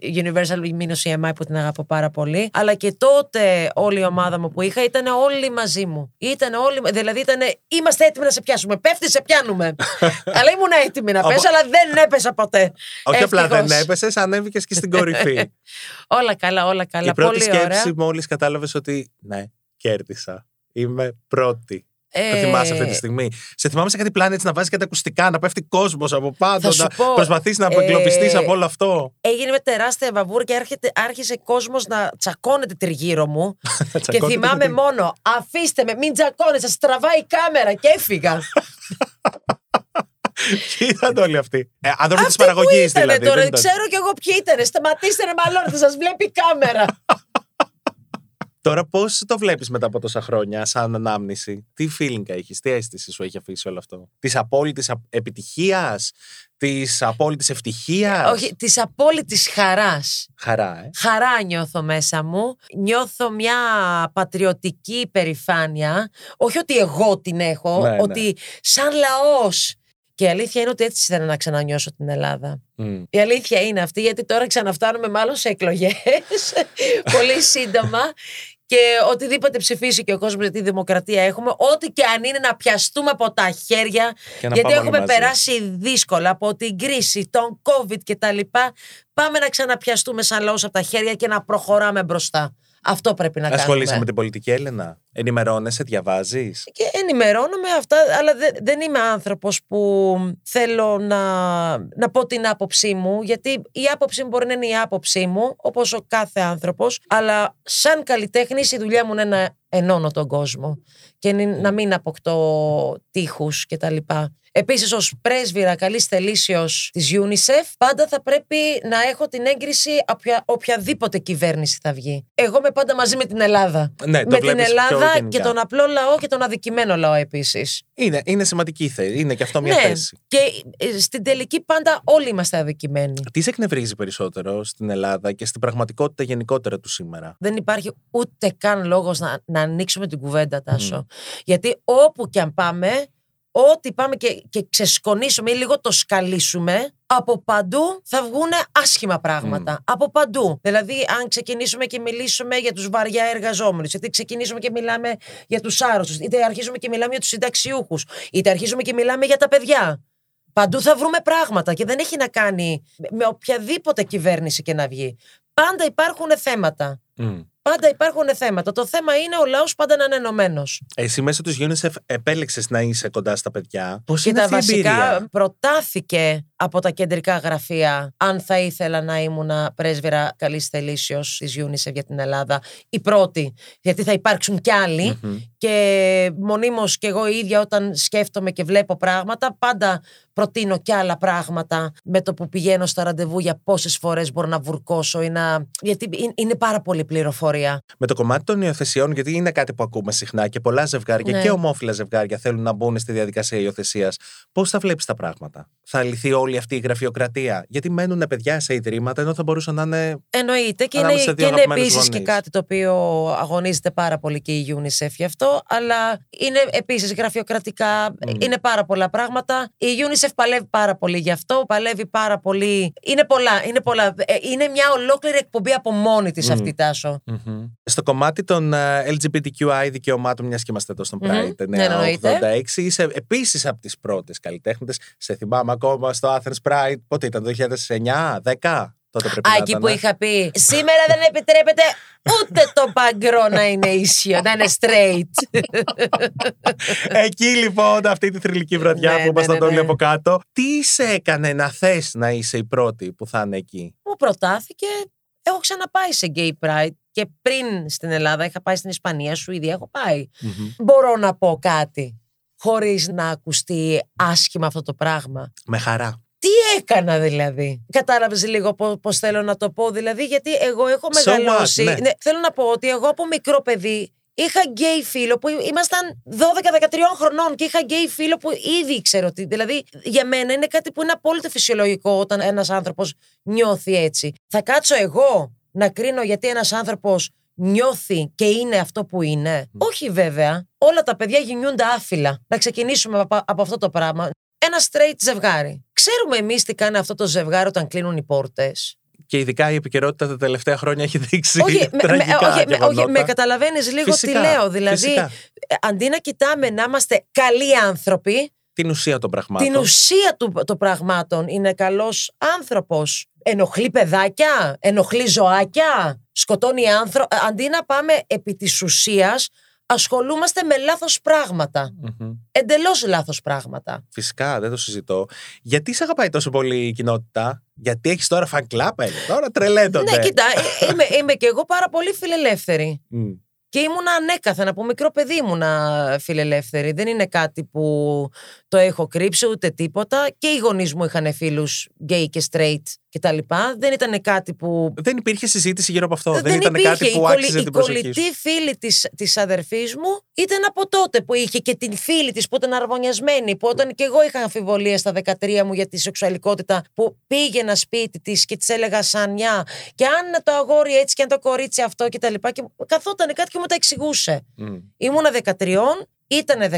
η Universal Minus EMI που την αγαπώ πάρα πολύ. Αλλά και τότε όλη η ομάδα μου που είχα ήταν όλοι μαζί μου ήταν όλοι, δηλαδή ήταν είμαστε έτοιμοι να σε πιάσουμε πέφτει σε πιάνουμε αλλά ήμουν έτοιμη να πέσω αλλά δεν έπεσα ποτέ Όχι απλά δεν Ευτυχώς. έπεσες, ανέβηκες και στην κορυφή. όλα καλά όλα καλά Η πρώτη πολύ ωραία σκέψη μόλις κατάλαβες ότι ναι, κέρδισα. Είμαι πρώτη. Το Ε, θυμάσαι αυτή τη στιγμή. Σε θυμάμαι σε κάτι πλάνη έτσι να βάζεις κάτι ακουστικά, να πέφτει κόσμος από πάνω, Θα σου να πω, προσπαθείς να ε, απεγκλωβιστεί από όλο αυτό. έγινε με τεράστια βαβούρα και άρχεται, άρχισε κόσμος να τσακώνεται τριγύρω μου και Τσακώνεται θυμάμαι γιατί- μόνο αφήστε με μην τσακώνετε σας τραβάει η κάμερα και έφυγα Ποιοι ήταν όλοι αυτοί; Ε, άνθρωποι της Αυτοί που παραγωγής ήτανε δηλαδή. τώρα δεν ήταν. ξέρω κι εγώ ποιοι ήταν σταματήστε να μαλώνετε σας βλέπει η κάμερα Τώρα πώς το βλέπεις μετά από τόσα χρόνια, σαν ανάμνηση; Τι feeling έχεις, τι αίσθηση σου έχει αφήσει όλο αυτό; Της απόλυτης επιτυχίας, της απόλυτης ευτυχίας; όχι της απόλυτης χαράς Χαρά, ε. χαρά νιώθω μέσα μου. Νιώθω μια πατριωτική υπερηφάνεια. Όχι ότι εγώ την έχω, Ναι, ναι. ότι σαν λαός. Και η αλήθεια είναι ότι έτσι ήθελα να ξανανιώσω την Ελλάδα. Μμ. Η αλήθεια είναι αυτή, γιατί τώρα ξαναφτάνουμε μάλλον σε εκλογές πολύ σύντομα και οτιδήποτε ψηφίσει και ο κόσμος για τη δημοκρατία έχουμε, ό,τι και αν είναι να πιαστούμε από τα χέρια, Και να γιατί πάμε όλοι έχουμε μαζί. περάσει δύσκολα από την κρίση, τον COVID και τα λοιπά, πάμε να ξαναπιαστούμε σαν λαός από τα χέρια και να προχωράμε μπροστά. Αυτό πρέπει να Ασχολείσαι κάνουμε. με την πολιτική, Έλενα; Ενημερώνεσαι, διαβάζεις; Και ενημερώνομαι αυτά, αλλά δεν, δεν είμαι άνθρωπος που θέλω να, να πω την άποψή μου, γιατί η άποψή μου μπορεί να είναι η άποψή μου, όπως ο κάθε άνθρωπος, αλλά σαν καλλιτέχνης η δουλειά μου είναι να ενώνω τον κόσμο και νη- να μην αποκτώ τείχους και τα λοιπά. Επίσης ως πρέσβυρα καλής θελήσεως της UNICEF πάντα θα πρέπει να έχω την έγκριση οποια, οποιαδήποτε κυβέρνηση θα βγει. Εγώ είμαι πάντα μαζί με την Ελλάδα. Ναι, το με την βλέπεις πιο Ελλάδα γενικά. και τον απλό λαό και τον αδικημένο λαό επίσης. Είναι, είναι σημαντική η θέση. Είναι και αυτό μια ναι, θέση. και ε, στην τελική πάντα όλοι είμαστε αδικημένοι. Τι σε εκνευρίζει περισσότερο στην Ελλάδα και στην πραγματικότητα γενικότερα του σήμερα; Δεν υπάρχει ούτε καν λόγος να, να ανοίξουμε την κουβέντα, Τάσο. Γιατί όπου και αν πάμε, ό,τι πάμε και, και ξεσκονίσουμε ή λίγο το σκαλίσουμε, από παντού θα βγουν άσχημα πράγματα. Από παντού. Δηλαδή, αν ξεκινήσουμε και μιλήσουμε για τους βαριά εργαζόμενους, είτε ξεκινήσουμε και μιλάμε για τους άρρωστους, είτε αρχίζουμε και μιλάμε για τους συνταξιούχους, είτε αρχίζουμε και μιλάμε για τα παιδιά. Παντού θα βρούμε πράγματα και δεν έχει να κάνει με οποιαδήποτε κυβέρνηση και να βγει. Πάντα υπάρχουν θέματα. Μμ. Πάντα υπάρχουν θέματα. Το θέμα είναι ο λαός πάντα να είναι ενωμένος. Εσύ μέσω τους UNICEF επέλεξες να είσαι κοντά στα παιδιά. Πώς Και είναι τα αυτή η βασικά εμπειρία; προτάθηκε από τα κεντρικά γραφεία αν θα ήθελα να ήμουν πρέσβυρα καλής θελήσεω της UNICEF για την Ελλάδα. Η πρώτη, γιατί θα υπάρξουν κι άλλοι. Μμμ. Και μονίμως και εγώ η ίδια όταν σκέφτομαι και βλέπω πράγματα, πάντα προτείνω κι άλλα πράγματα με το που πηγαίνω στα ραντεβού για πόσες φορές μπορώ να βουρκώσω ή να... Γιατί είναι- είναι πάρα πολύ πληροφορία. Με το κομμάτι των υιοθεσιών, γιατί είναι κάτι που ακούμε συχνά και πολλά ζευγάρια Ναι. και ομόφυλα ζευγάρια θέλουν να μπουν στη διαδικασία υιοθεσίας. Πώς θα βλέπεις τα πράγματα, Θα λυθεί όλη αυτή η γραφειοκρατία, Γιατί μένουν παιδιά σε ιδρύματα ενώ θα μπορούσαν να είναι. Εννοείται και είναι, Ανάμεσα σε και δύο είναι αγαπημένους επίσης και γονείς. κάτι το οποίο αγωνίζεται πάρα πολύ και η UNICEF γι' αυτό, αλλά είναι επίσης γραφειοκρατικά, είναι πάρα πολλά πράγματα. Η UNICEF παλεύει πάρα πολύ γι' αυτό, παλεύει πάρα πολύ. Είναι πολλά, είναι πολλά. Ε, Είναι μια ολόκληρη εκπομπή από μόνη της αυτή, Τάσο. Στο κομμάτι των ε, LGBTQI δικαιωμάτων, μιας και είμαστε εδώ στον Μμμ. Pride Ναι, εννοείται. 986, είσαι επίσης από τις πρώτες καλλιτέχνητες. Σε θυμάμαι, ακόμα στο Athens Pride. Πότε ήταν, το 2009, 10. Τότε πρέπει Α, να εκεί ήταν, που ε. είχα πει Σήμερα δεν επιτρέπεται ούτε το παγκρό να είναι ίσιο, να είναι straight. Εκεί λοιπόν, αυτή τη θρηλυκή βραδιά Ναι, που ναι, ήμασταν ναι, όλοι ναι. από κάτω, τι σε έκανε να θες να είσαι η πρώτη που θα είναι εκεί; Μου προτάθηκε. Έχω ξαναπάει σε gay pride και πριν στην Ελλάδα είχα πάει στην Ισπανία, Σουηδία, έχω πάει. Μπορώ να πω κάτι χωρίς να ακουστεί άσχημα αυτό το πράγμα. Με χαρά. Τι έκανα δηλαδή. Κατάλαβες λίγο πώς θέλω να το πω. Δηλαδή, γιατί εγώ έχω So what, μεγαλώσει. ναι. θέλω να πω ότι εγώ από μικρό παιδί είχα γκέι φίλο που ήμασταν 12-13 χρονών και είχα γκέι φίλο που ήδη ήξερα ότι. Δηλαδή, για μένα είναι κάτι που είναι απόλυτα φυσιολογικό όταν ένας άνθρωπος νιώθει έτσι. Θα κάτσω εγώ να κρίνω γιατί ένας άνθρωπος νιώθει και είναι αυτό που είναι; Όχι βέβαια. Όλα τα παιδιά γεννιούνται άφυλα. Να ξεκινήσουμε από, από αυτό το πράγμα. Ένα straight ζευγάρι. Ξέρουμε εμείς τι κάνει αυτό το ζευγάρι όταν κλείνουν οι πόρτες. Και ειδικά η επικαιρότητα τα τελευταία χρόνια έχει δείξει Όχι, με, με, τραγικά όχι, με, όχι, γεγονότα. με καταλαβαίνεις λίγο Φυσικά, τι λέω. Δηλαδή, φυσικά. ε, αντί να κοιτάμε να είμαστε καλοί άνθρωποι, Την ουσία των πραγμάτων. την ουσία του, των πραγμάτων είναι καλός άνθρωπος. Ενοχλεί παιδάκια, ενοχλεί ζωάκια, σκοτώνει άνθρωπο. Αντί να πάμε επί της ουσίας, ασχολούμαστε με λάθος πράγματα. Μμμ. Εντελώς λάθος πράγματα. Φυσικά, δεν το συζητώ. Γιατί σε αγαπάει τόσο πολύ η κοινότητα, Γιατί έχεις τώρα fan club, έλεγε. Τώρα τρελαίνονται. Ναι, κοίτα, ε, είμαι, είμαι και εγώ πάρα πολύ φιλελεύθερη. Μμ. Και ήμουνα ανέκαθεν, από μικρό παιδί ήμουνα φιλελεύθερη. Δεν είναι κάτι που το έχω κρύψει ούτε τίποτα. Και οι γονείς μου είχαν φίλους γκέι και straight κτλ. Δεν ήταν κάτι που. Δεν υπήρχε συζήτηση γύρω από αυτό. Δεν, δεν ήταν υπήρχε. κάτι που η, κολλη- άξιζε η την προσοχή σου. κολλητή φίλη της, της αδερφής μου ήταν από τότε που είχε και την φίλη της που ήταν αρμονιασμένη. Που όταν και εγώ είχα αμφιβολία στα 13 μου για τη σεξουαλικότητα που πήγαινα σπίτι της και της έλεγα σανιά και αν το αγόρι έτσι και αν το κορίτσι αυτό και τα λοιπά και καθόταν κάτι και μου τα εξηγούσε. Μμ. Ήμουνα 13, ήταν 17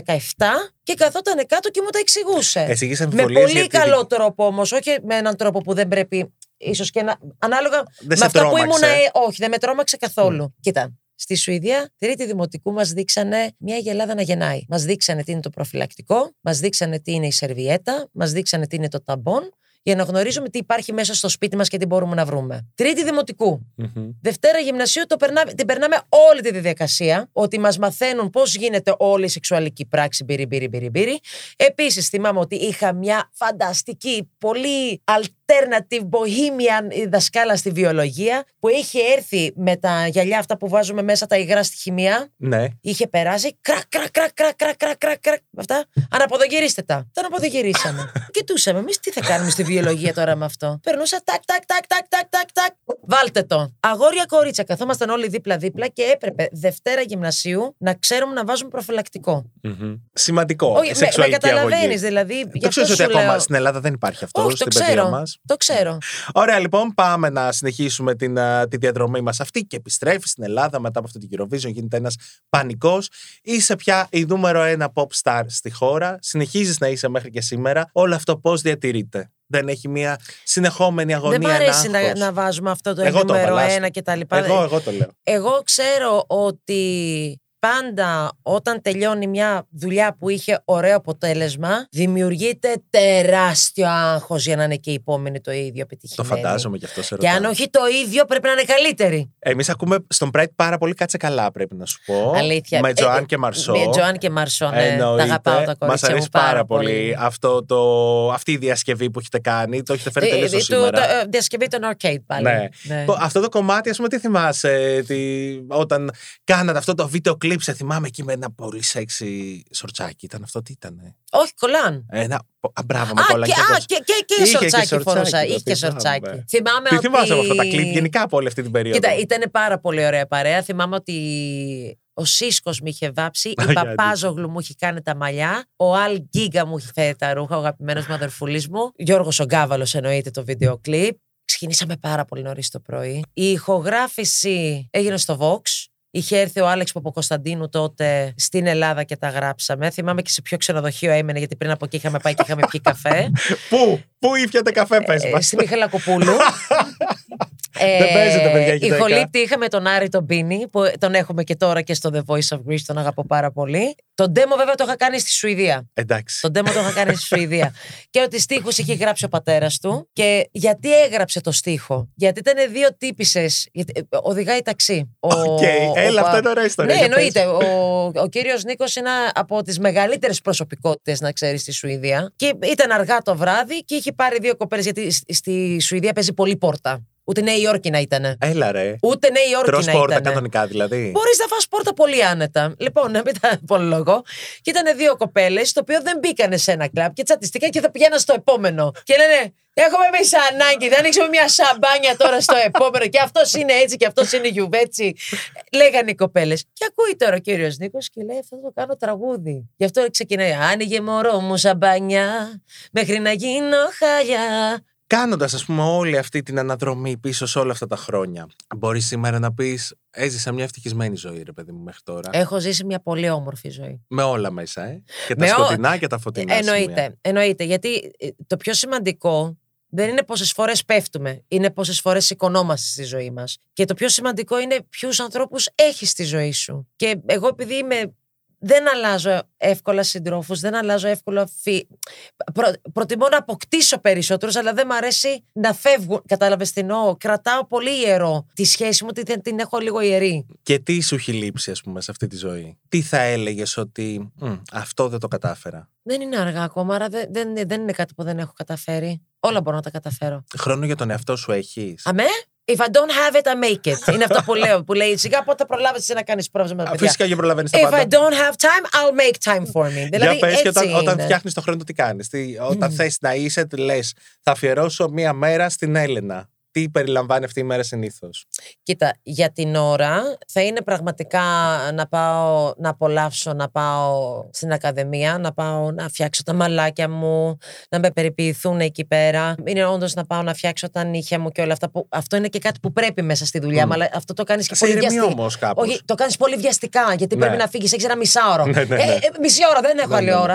και καθόταν κάτω και μου τα εξηγούσε. Εξηγείς με αμφιβολίες πολύ γιατί- καλό τρόπο όμως, όχι με έναν τρόπο που δεν πρέπει. ίσως και να. Ανάλογα Δεν με σε αυτά που τρόμαξε. ήμουν. όχι, δεν με τρόμαξε καθόλου. Κοίτα. Στη Σουηδία, τρίτη δημοτικού, μας δείξανε μια γελάδα να γεννάει. Μας δείξανε τι είναι το προφυλακτικό, μας δείξανε τι είναι η σερβιέτα, μας δείξανε τι είναι το ταμπον, για να γνωρίζουμε τι υπάρχει μέσα στο σπίτι μας και τι μπορούμε να βρούμε. Τρίτη δημοτικού, Μμμ. Δευτέρα γυμνασίου το περνάμε, την περνάμε όλη τη διαδικασία. Ότι μας μαθαίνουν πώς γίνεται όλη η σεξουαλική πράξη. Μπύρι, μπύρι, μπύρι, μπύρι. Επίσης, θυμάμαι ότι είχα μια φανταστική, πολύ alternative bohemian δασκάλα στη βιολογία που είχε έρθει με τα γυαλιά αυτά που βάζουμε μέσα τα υγρά στη χημεία. Ναι. Είχε περάσει κρακ, κρακ, κρακ, κρακ, κρακ, κρακ, κρακ, κρακ. Αυτά. Αναποδογυρίστε τα. Τα αναποδογυρίσαμε. Κοιτούσαμε. Εμείς τι θα κάνουμε στη βιολογία τώρα με αυτό. Περνούσα τάκ, τάκ, τάκ, τάκ, τάκ, τάκ, τάκ. Βάλτε το. Αγόρια κορίτσια. Καθόμασταν όλοι δίπλα-δίπλα και έπρεπε Δευτέρα γυμνασίου να ξέρουμε να βάζουμε προφυλακτικό. Μμμ. Σημαντικό. Όχι, η με, με σεξουαλική καταλαβαίνεις αγωγή. δηλαδή. γι' Το αυτό ξέρεις ότι σου ακόμα λέω- στην Ελλάδα δεν υπάρχει αυτό Όχι, το στην παιδεία ξέρω. μας. Το ξέρω. Ωραία, λοιπόν, πάμε να συνεχίσουμε την, α, τη διαδρομή μας αυτή και επιστρέφει στην Ελλάδα μετά από αυτή την Eurovision. Γίνεται ένας πανικός. Είσαι πια η νούμερο ένα pop star στη χώρα. Συνεχίζεις να είσαι μέχρι και σήμερα. Όλο αυτό πώς διατηρείται; Δεν έχει μια συνεχόμενη αγωνία. Δεν μ' αρέσει ένα να, άγχος. να βάζουμε αυτό το Εγώ το νούμερο έβαλα, ένα και τα λοιπά. Εγώ, εγώ το λέω. Εγώ ξέρω ότι πάντα όταν τελειώνει μια δουλειά που είχε ωραίο αποτέλεσμα, δημιουργείται τεράστιο άγχος για να είναι και η επόμενη το ίδιο Το επιτυχημένη. φαντάζομαι γι' αυτό σε Και ρωτάω. αν όχι το ίδιο, πρέπει να είναι καλύτερη. Εμείς ακούμε στον Pride πάρα πολύ κάτσε καλά, πρέπει να σου πω. Αλήθεια. Με Ε, Τζοάν ε, και Μαρσό. Με Τζοάν και Μαρσό, ναι. Τα αγαπάω τα κορίτσια Μας αρέσει μου πάρα πολύ αυτό το, αυτή η διασκευή που έχετε κάνει. Το έχετε φέρει Ε, τελείως ε, στο το- σήμερα. το, ε, διασκευή των arcade πάλι. Ναι. Ναι. Το- Αυτό το κομμάτι, ας πούμε, τι θυμάσαι, τι, όταν κάνατε αυτό το βίντεο κλιπ, σε θυμάμαι εκεί με ένα πολύ σεξι σορτσάκι. Ήταν αυτό, τι ήταν. Όχι, κολλάν. Ένα. Α, μπράβο, με Α, κόλλα και, και α, το- και, και, και Είχε και σορτσάκι σορτσάκι, φορούσα. το Είχε και θυμάμαι. σορτσάκι. Θυμάμαι Τι ότι... θυμάσαι από αυτά τα κλιπ, γενικά από όλη αυτή την περίοδο; Κοίτα, ήταν πάρα πολύ ωραία παρέα. Θυμάμαι ότι ο Σίσκος με είχε βάψει, η γιατί. Παπάζογλου μου είχε κάνει τα μαλιά, ο Αλ Γκίγκα μου είχε φέρει τα ρούχα, ο αγαπημένος μου αδερφούλης μου, Γιώργος ο Γκάβαλος εννοείται το βίντεο κλιπ. Ξεκινήσαμε πάρα πολύ νωρίς το πρωί. Η ηχογράφηση έγινε στο Vox. Είχε έρθει ο Άλεξ Παποκοσταντίνου τότε στην Ελλάδα και τα γράψαμε. Θυμάμαι και σε ποιο ξενοδοχείο έμενε, γιατί πριν από εκεί είχαμε πάει και είχαμε πιει καφέ. Πού, πού ήφιατε καφέ, πες Ε, μας. στη Μιχαλακοπούλου. Δεν παίζεται, παιδιά, Η γυναίκα. ηχολήπτη είχαμε τον Άρη τον Πίνη, που τον έχουμε και τώρα και στο The Voice of Greece, τον αγαπώ πάρα πολύ. Το demo βέβαια το είχα κάνει στη Σουηδία. Εντάξει. Το demo το είχα κάνει στη Σουηδία. και ότι στίχους είχε γράψει ο πατέρας του. Και γιατί έγραψε το στίχο; Γιατί ήταν δύο τύπισσες. Οδηγάει ταξί. Ο, Οκ, έλα, αυτό είναι ωραία ιστορία. Ναι, Για πες. εννοείται. Ο, ο κύριος Νίκος είναι από τις μεγαλύτερες προσωπικότητες, να ξέρεις, στη Σουηδία. Και ήταν αργά το βράδυ και είχε πάρει δύο κοπέλες. Γιατί στη- στη Σουηδία παίζει πολύ πόρτα. Ούτε Νέα Υόρκη να ήταν. Έλα ρε. Ούτε Νέα Υόρκη Τρως να πόρτα ήταν. κανονικά δηλαδή. Μπορείς να φας πόρτα πολύ άνετα. Λοιπόν, να μην τα απολογώ. Και ήταν δύο κοπέλες, το οποίο δεν μπήκανε σε ένα κλαμπ και τσατιστήκαν και θα πηγαίναν στο επόμενο. Και λένε, Έχουμε εμείς ανάγκη, δεν ανοίξουμε μια σαμπάνια τώρα στο επόμενο. Και αυτός είναι έτσι και αυτός είναι γιουβέτσι. Λέγανε οι κοπέλες. Και ακούει τώρα ο κύριος Νίκος και λέει: Αυτό το κάνω τραγούδι. Γι' αυτό ξεκινάει. Άνοιγε μωρό μου σαμπάνια, μέχρι να γίνω χάλια. Κάνοντας, ας πούμε, όλη αυτή την αναδρομή πίσω σε όλα αυτά τα χρόνια, μπορείς σήμερα να πεις: Έζησα μια ευτυχισμένη ζωή, ρε παιδί μου, μέχρι τώρα. Έχω ζήσει μια πολύ όμορφη ζωή. Με όλα μέσα, ε. Και τα Με ό- σκοτεινά και τα φωτεινά. σημεία. Εννοείται, εννοείται. Γιατί ε, το πιο σημαντικό δεν είναι πόσες φορές πέφτουμε, είναι πόσες φορές σηκωνόμαστε στη ζωή μας. Και το πιο σημαντικό είναι ποιους ανθρώπους έχεις στη ζωή σου. Και εγώ, επειδή είμαι. Δεν αλλάζω εύκολα συντρόφους, δεν αλλάζω εύκολα φι... Προ... Προτιμώ να αποκτήσω περισσότερους, αλλά δεν μ' αρέσει να φεύγουν. Κατάλαβες τι εννοώ; Κρατάω πολύ ιερό τη σχέση μου, την, την έχω λίγο ιερή. Και τι σου έχει λείψει, ας πούμε, σε αυτή τη ζωή; Τι θα έλεγες ότι «Μμ, αυτό δεν το κατάφερα. Δεν είναι αργά ακόμα, άρα δεν, δεν, δεν είναι κάτι που δεν έχω καταφέρει. Όλα μπορώ να τα καταφέρω. Χρόνο για τον εαυτό σου έχεις; Αμέ; If I don't have it, I make it. Είναι αυτό που λέω. Που λέει σιγά πότε προλάβεις να κάνεις πρόβλημα με τα παιδιά. Φυσικά και προλαβαίνεις τα If I πάντα. don't have time, I'll make time for me. Δηλαδή, Για πες και όταν, έτσι όταν είναι. φτιάχνεις το χρόνο, τι κάνεις; Όταν θες να είσαι, λες, θα αφιερώσω μία μέρα στην Έλενα. Τι περιλαμβάνει αυτή η μέρα συνήθως; Κοίτα, για την ώρα θα είναι πραγματικά να πάω να απολαύσω, να πάω στην Ακαδημία, να πάω να φτιάξω τα μαλάκια μου, να με περιποιηθούν εκεί πέρα. Είναι όντως να πάω να φτιάξω τα νύχια μου και όλα αυτά. Που, αυτό είναι και κάτι που πρέπει μέσα στη δουλειά μου, αλλά αυτό το κάνεις και Σε πολύ ηρεμεί βιαστικά. όμως κάπως. Όχι, το κάνεις πολύ βιαστικά, γιατί Ναι. πρέπει να φύγεις, έχει ένα μισάωρο. Ναι, ναι, Ε, ναι. ε, μισή ώρα, δεν έχω Ναι, άλλη ναι, ναι. ώρα.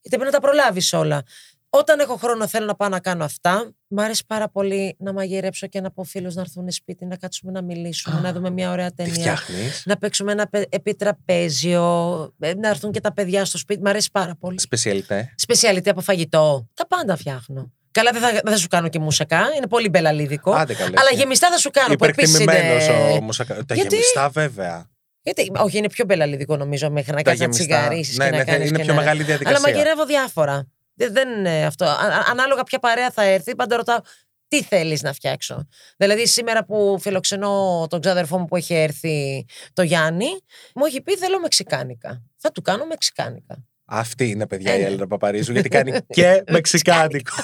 Γιατί πρέπει να τα προλάβεις όλα. Όταν έχω χρόνο, θέλω να πάω να κάνω αυτά. Μ' αρέσει πάρα πολύ να μαγειρέψω και να πω φίλους να έρθουν σπίτι, να κάτσουμε να μιλήσουμε, να δούμε μια ωραία Τι ταινία. φτιάχνεις; Να παίξουμε ένα πε- επιτραπέζιο, ε, να έρθουν και τα παιδιά στο σπίτι. Μ' αρέσει πάρα πολύ. Σπεσιαλιτέ. Σπεσιαλιτή από φαγητό. Τα πάντα φτιάχνω. Καλά, δεν θα, δεν θα σου κάνω και μουσακά. Είναι πολύ μπελαλίδικο. Άντε καλέ. Αλλά εσύ. γεμιστά θα σου κάνω. που επίσης Υπερκτιμημένος είναι- όμω. Τα Γιατί; γεμιστά βέβαια. Γιατί, όχι, είναι πιο μπελαλιδικό νομίζω μέχρι να Τα κάνει να γεμιστά. τσιγαρίσεις Ναι, και ναι, να κάνεις είναι και πιο να- μεγάλη διαδικασία. Αλλά μαγειρεύω διάφορα. Δεν, δεν είναι αυτό. Α- α- ανάλογα ποια παρέα θα έρθει, πάντα ρωτάω τι θέλεις να φτιάξω; Δηλαδή, σήμερα που φιλοξενώ τον ξάδερφό μου που έχει έρθει, το Γιάννη, μου έχει πει θέλω μεξικάνικα. Θα του κάνω μεξικάνικα. Αυτή είναι παιδιά Ε, η ναι. Έλληνα Παπαρίζου γιατί κάνει και μεξικάνικο.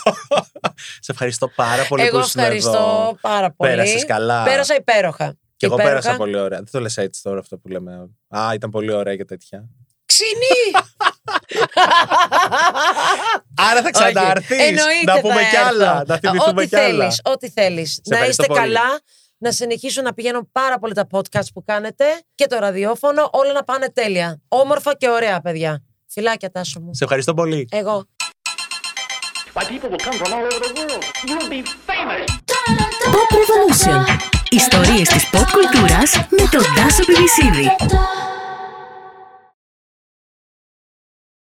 Σε ευχαριστώ πάρα πολύ Εγώ που ήσουν ευχαριστώ εδώ. πάρα πολύ. Πέρασες καλά. Πέρασα υπέροχα. Και εγώ Υπέροχα. πέρασα πολύ ωραία. Δεν το λες έτσι τώρα αυτό που λέμε. Α, ήταν πολύ ωραία και τέτοια. Ξινή! Άρα θα ξανάρθεις. Όχι. Εννοείται Να πούμε θα κι άλλα. έρθω. Να θυμηθούμε Ό,τι κι άλλα. θέλεις, Ό,τι θέλεις. Να ευχαριστώ είστε πολύ. καλά. Να συνεχίσω να πηγαίνω πάρα πολύ τα podcast που κάνετε και το ραδιόφωνο. Όλα να πάνε τέλεια. Όμορφα και ωραία, παιδιά. Φιλάκια, Τάσο μου. Σε ευχαριστώ πολύ. Εγώ. Why, people will come from all over the world. You'll be famous. Pop Revolution. Ιστορίες της pop κουλτούρας με τον Τάσο Πιβισίδη. da